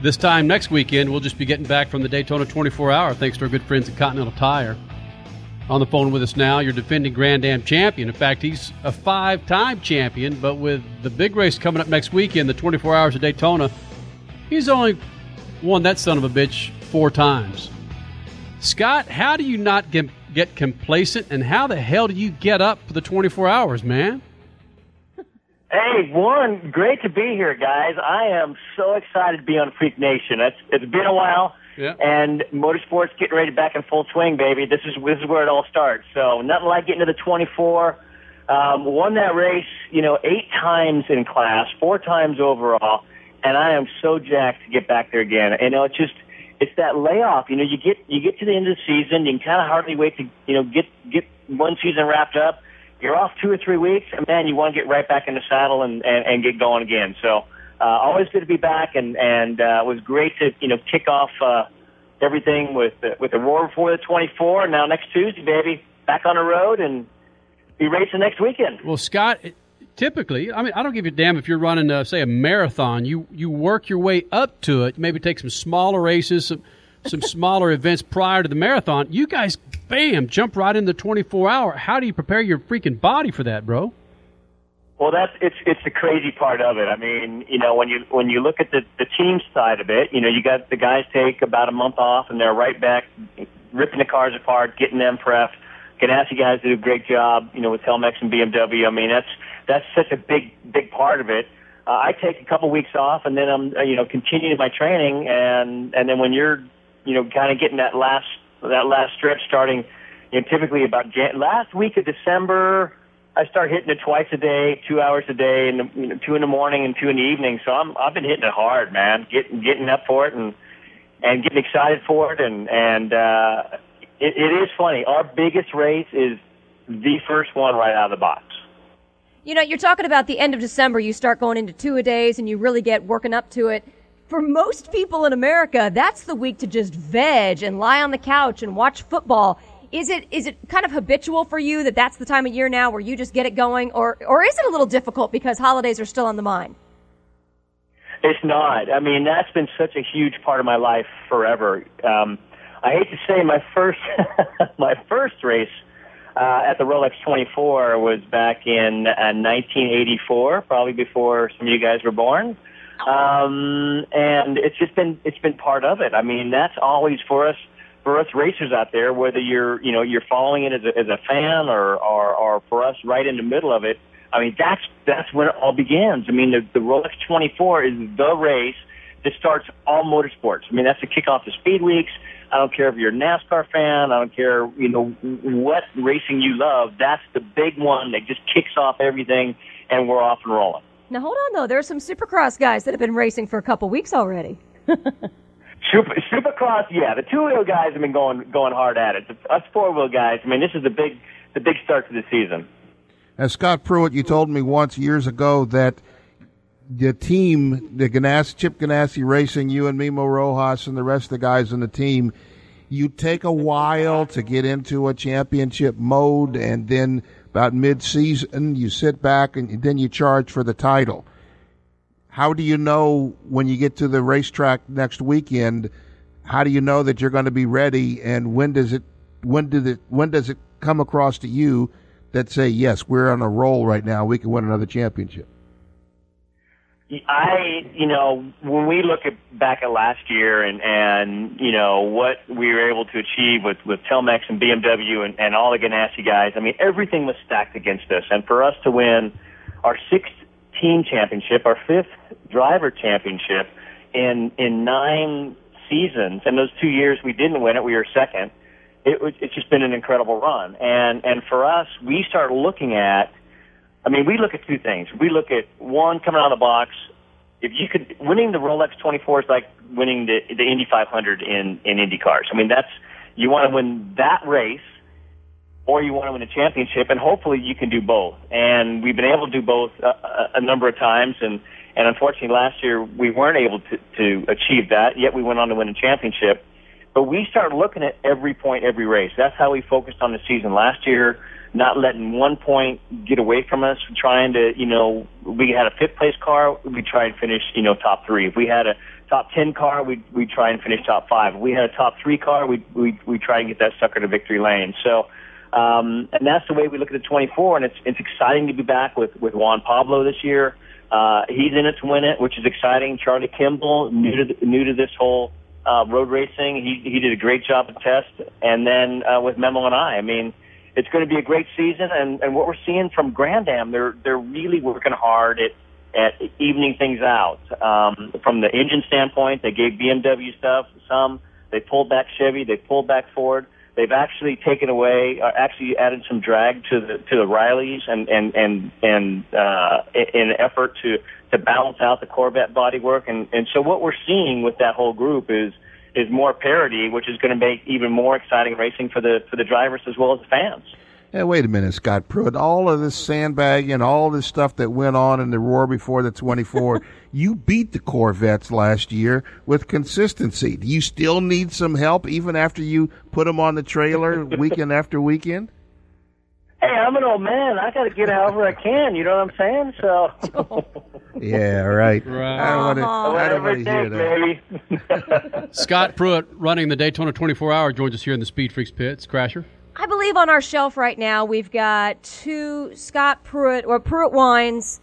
This time next weekend, we'll just be getting back from the Daytona 24 Hour thanks to our good friends at Continental Tire. On the phone with us now, your defending Grand Am champion. In fact, he's a five time champion, but with the big race coming up next weekend, the 24 Hours of Daytona, he's only won that son of a bitch four times. Scott, how do you not get, get complacent, and how the hell do you get up for the 24 hours, man? Hey, one, great to be here, guys. I am so excited to be on Freak Nation. It's it's been a while, Yeah. and motorsports getting ready back in full swing, baby. This is this is where it all starts. So nothing like getting to the 24. Um, won that race, you know, eight times in class, four times overall, and I am so jacked to get back there again. You know, it's just it's that layoff. You know, you get you get to the end of the season, you can kind of hardly wait to you know get get one season wrapped up. You're off two or three weeks, and man, you want to get right back in the saddle and and, and get going again. So uh, always good to be back, and and uh, it was great to you know kick off uh, everything with the, with the roar before the 24. And Now next Tuesday, baby, back on the road and be racing next weekend. Well, Scott, typically, I mean, I don't give a damn if you're running, uh, say, a marathon. You you work your way up to it. Maybe take some smaller races, some some smaller events prior to the marathon. You guys, bam, jump right in the 24 hour. How do you prepare your freaking body for that, bro? Well, that's it's it's the crazy part of it. I mean, you know, when you when you look at the the team side of it, you know, you got the guys take about a month off and they're right back ripping the cars apart, getting them prepped. Ganassi guys to do a great job, you know, with Telmex and BMW. I mean, that's that's such a big big part of it. Uh, I take a couple weeks off and then I'm you know continuing my training and and then when you're you know kind of getting that last that last stretch starting, you know, typically about Jan- last week of December. I start hitting it twice a day, two hours a day, and you know, two in the morning and two in the evening. So I'm I've been hitting it hard, man. Getting getting up for it and and getting excited for it, and and uh, it, it is funny. Our biggest race is the first one right out of the box. You know, you're talking about the end of December, you start going into two a days and you really get working up to it. For most people in America, that's the week to just veg and lie on the couch and watch football. Is it is it kind of habitual for you that that's the time of year now where you just get it going or or is it a little difficult because holidays are still on the mind? It's not. I mean, that's been such a huge part of my life forever. Um, I hate to say my first my first race uh, at the Rolex 24 was back in uh, 1984, probably before some of you guys were born. Um, and it's just been it's been part of it. I mean, that's always for us for us racers out there, whether you're you know you're following it as a, as a fan or, or or for us right in the middle of it. I mean, that's that's when it all begins. I mean, the, the Rolex 24 is the race that starts all motorsports. I mean, that's the kickoff to Speed Weeks. I don't care if you're a NASCAR fan. I don't care, you know, what racing you love. That's the big one that just kicks off everything, and we're off and rolling. Now hold on though, there are some supercross guys that have been racing for a couple weeks already. Super, Supercross, yeah, the two wheel guys have been going going hard at it. The, us four wheel guys, I mean, this is the big the big start to the season. As Scott Pruett, you told me once years ago that the team, the Ganassi, Chip Ganassi Racing, you and Memo Rojas and the rest of the guys in the team, you take a while to get into a championship mode, and then about mid-season, you sit back and then you charge for the title. How do you know when you get to the racetrack next weekend? How do you know that you're going to be ready? And when does it when did it when does it come across to you that say yes, we're on a roll right now. We can win another championship. I, you know, when we look at back at last year and and you know what we were able to achieve with with Telmex and BMW and, and all the Ganassi guys, I mean everything was stacked against us, and for us to win our sixth team championship, our fifth driver championship in in nine seasons, and those two years we didn't win it, we were second. It it's just been an incredible run, and and for us, we start looking at I mean, we look at two things. We look at one coming out of the box. If you could winning the Rolex 24 is like winning the the Indy 500 in in Indy cars. I mean, that's you want to win that race, or you want to win a championship, and hopefully you can do both. And we've been able to do both a, a, a number of times, and and unfortunately last year we weren't able to to achieve that. Yet we went on to win a championship. But we started looking at every point, every race. That's how we focused on the season last year not letting one point get away from us, trying to, you know, we had a fifth place car, we tried to finish, you know, top three. If we had a top ten car, we we try and finish top five. If we had a top three car, we we we try and get that sucker to victory lane. So. Um, and that's the way we look at the 24, and it's it's exciting to be back with with Juan Pablo this year. Uh, he's in it to win it, which is exciting. Charlie Kimball, new to the, new to this whole uh, road racing, he he did a great job at test, and then uh, with Memo and I, I mean, it's going to be a great season. And and what we're seeing from Grand Am, they're they're really working hard at at evening things out. Um, from the engine standpoint, they gave BMW stuff some. They pulled back Chevy. They pulled back Ford. They've actually taken away, uh, actually added some drag to the to the Rileys, and and and and uh, in an effort to to balance out the Corvette bodywork. And and so what we're seeing with that whole group is is more parity, which is going to make even more exciting racing for the for the drivers as well as the fans. Hey, wait a minute, Scott Pruett. All of this sandbagging, all this stuff that went on in the roar before the 24, you beat the Corvettes last year with consistency. Do you still need some help even after you put them on the trailer weekend after weekend? Hey, I'm an old man. I got to get however I can. You know what I'm saying? So. yeah, right. Right. I don't want to. Uh-huh. I don't Whatever want it to hear takes, that. baby. Scott Pruett running the Daytona 24 Hour joins us here in the Speed Freaks pits. Crasher. I believe on our shelf right now we've got two Scott Pruett or Pruett wines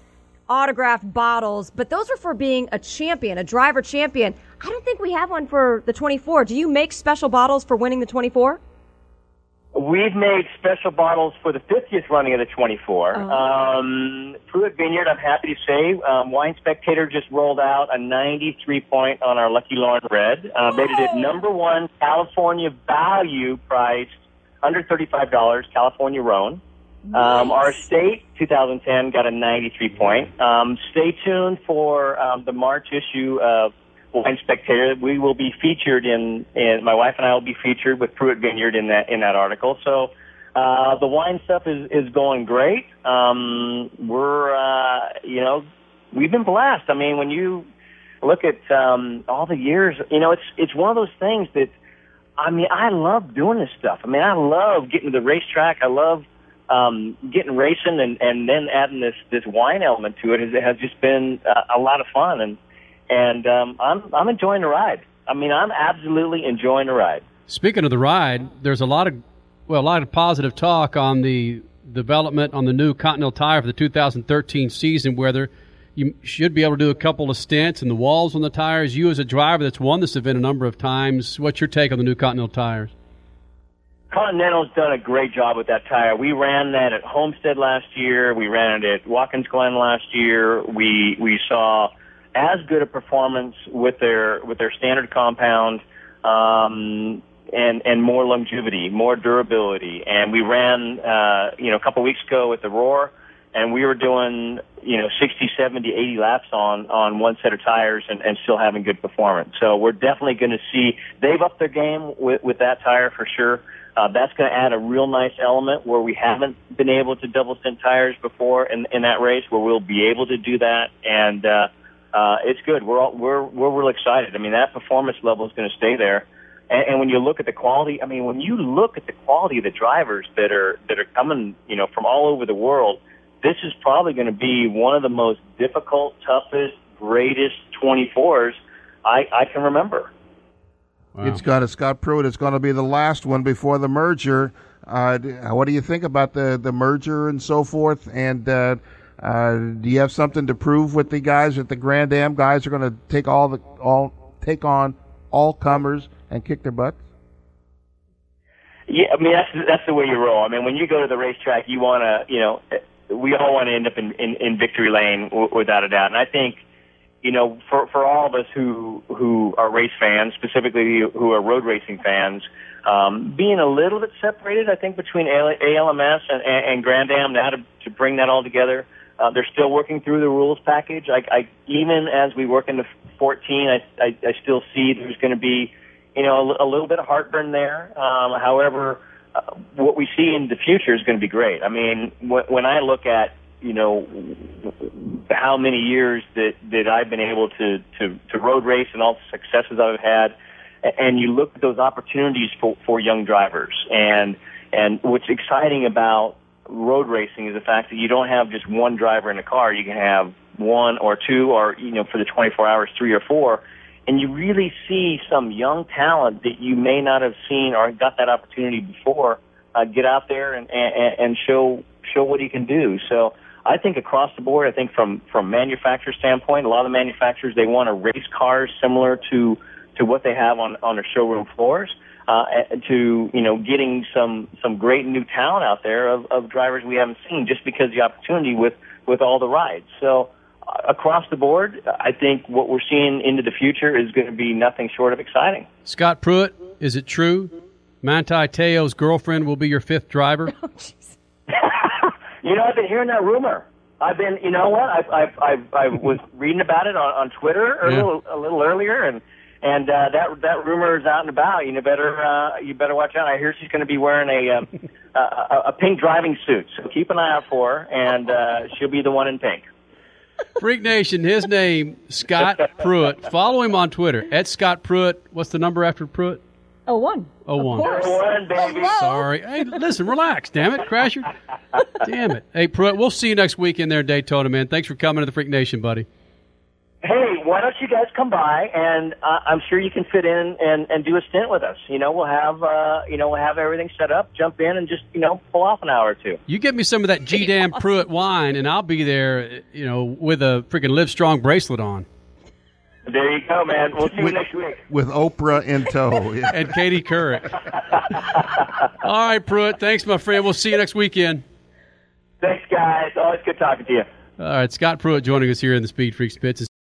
autographed bottles, but those are for being a champion, a driver champion. I don't think we have one for the 24. Do you make special bottles for winning the 24? We've made special bottles for the 50th running of the 24. Oh. Um, Pruett Vineyard, I'm happy to say, um, Wine Spectator just rolled out a 93 point on our Lucky Lauren Red. Uh, did it number one California value priced under $35, California Roan. Um, our state 2010 got a 93 point. Um, stay tuned for um, the March issue of Wine Spectator. We will be featured in, in my wife and I will be featured with Pruett Vineyard in that in that article. So uh, the wine stuff is is going great. Um, we're uh, you know we've been blessed. I mean, when you look at um, all the years, you know, it's it's one of those things that I mean, I love doing this stuff. I mean, I love getting to the racetrack. I love um, getting racing, and and then adding this this wine element to it has, it has just been uh, a lot of fun, and and um, I'm I'm enjoying the ride. I mean, I'm absolutely enjoying the ride. Speaking of the ride, there's a lot of well, a lot of positive talk on the development on the new Continental tire for the 2013 season, whether you should be able to do a couple of stints and the walls on the tires. You, as a driver that's won this event a number of times, what's your take on the new Continental tires? Continental's done a great job with that tire. We ran that at Homestead last year. We ran it at Watkins Glen last year. We we saw as good a performance with their with their standard compound, um, and and more longevity, more durability. And we ran, uh, you know, a couple weeks ago with the Roar, and we were doing, you know, 60, 70, 80 laps on on one set of tires, and, and still having good performance. So we're definitely going to see they've upped their game with with that tire for sure. Uh, that's going to add a real nice element where we haven't been able to double stint tires before in, in that race, where we'll be able to do that, and uh, uh, it's good. We're all, we're we're real excited. I mean, that performance level is going to stay there, and, and when you look at the quality, I mean, when you look at the quality of the drivers that are that are coming, you know, from all over the world, this is probably going to be one of the most difficult, toughest, greatest 24s I, I can remember. Wow. It's got a Scott Pruett. It's going to be the last one before the merger. Uh, what do you think about the, the merger and so forth? And uh, uh, do you have something to prove with the guys that the Grand Am guys are going to take all the all take on all comers and kick their butts? Yeah, I mean that's that's the way you roll. I mean, when you go to the racetrack, you want to, you know, we all want to end up in, in, in victory lane without a doubt. And I think, you know, for for all of us who who are race fans, specifically who are road racing fans, um, being a little bit separated, I think, between ALMS and, and, and Grand Am now to to bring that all together. Uh, they're still working through the rules package. I, I even as we work into 14, I I, I still see there's going to be, you know, a, a little bit of heartburn there. Um, however, uh, what we see in the future is going to be great. I mean, when, when I look at you know how many years that that I've been able to to to road race and all the successes I've had, and you look at those opportunities for for young drivers, and and what's exciting about road racing is the fact that you don't have just one driver in a car. You can have one or two, or you know, for the 24 hours, three or four, and you really see some young talent that you may not have seen or got that opportunity before uh, get out there and, and and show show what he can do. So I think across the board, I think from from manufacturer standpoint, a lot of the manufacturers they want to race cars similar to to what they have on on their showroom floors. Uh, to you know, getting some some great new talent out there of, of drivers we haven't seen, just because the opportunity with with all the rides. So uh, across the board, I think what we're seeing into the future is going to be nothing short of exciting. Scott Pruett, is it true? Manti Te'o's girlfriend will be your fifth driver. Oh, You know, I've been hearing that rumor. I've been, you know what? I I I, I was reading about it on, on Twitter a, Yeah. little, a little earlier, and and uh, that that rumor is out and about. You know, better uh, you better watch out. I hear she's going to be wearing a, um, a a a pink driving suit, so keep an eye out for her, and uh, she'll be the one in pink. Freak Nation, his name, Scott Pruett. Follow him on Twitter at Scott Pruett. What's the number after Pruett? Oh, one. Oh, Of one. course. One baby. Hello. Sorry. Hey, listen, relax. Damn it, Crasher. Damn it. Hey, Pruett, we'll see you next week in there at Daytona, man. Thanks for coming to the Freak Nation, buddy. Hey, why don't you guys come by and uh, I'm sure you can fit in and and do a stint with us. You know, we'll have uh, you know we'll have everything set up. Jump in and just you know pull off an hour or two. You get me some of that G Dam Pruett wine, and I'll be there, you know, with a freaking Live Strong bracelet on. There you go, man. We'll see you With- next week. with Oprah in tow. Yeah. And Katie Couric. All right, Pruett. Thanks, my friend. We'll see you next weekend. Thanks, guys. Always good talking to you. All right, Scott Pruett joining us here in the Speed Freaks pits.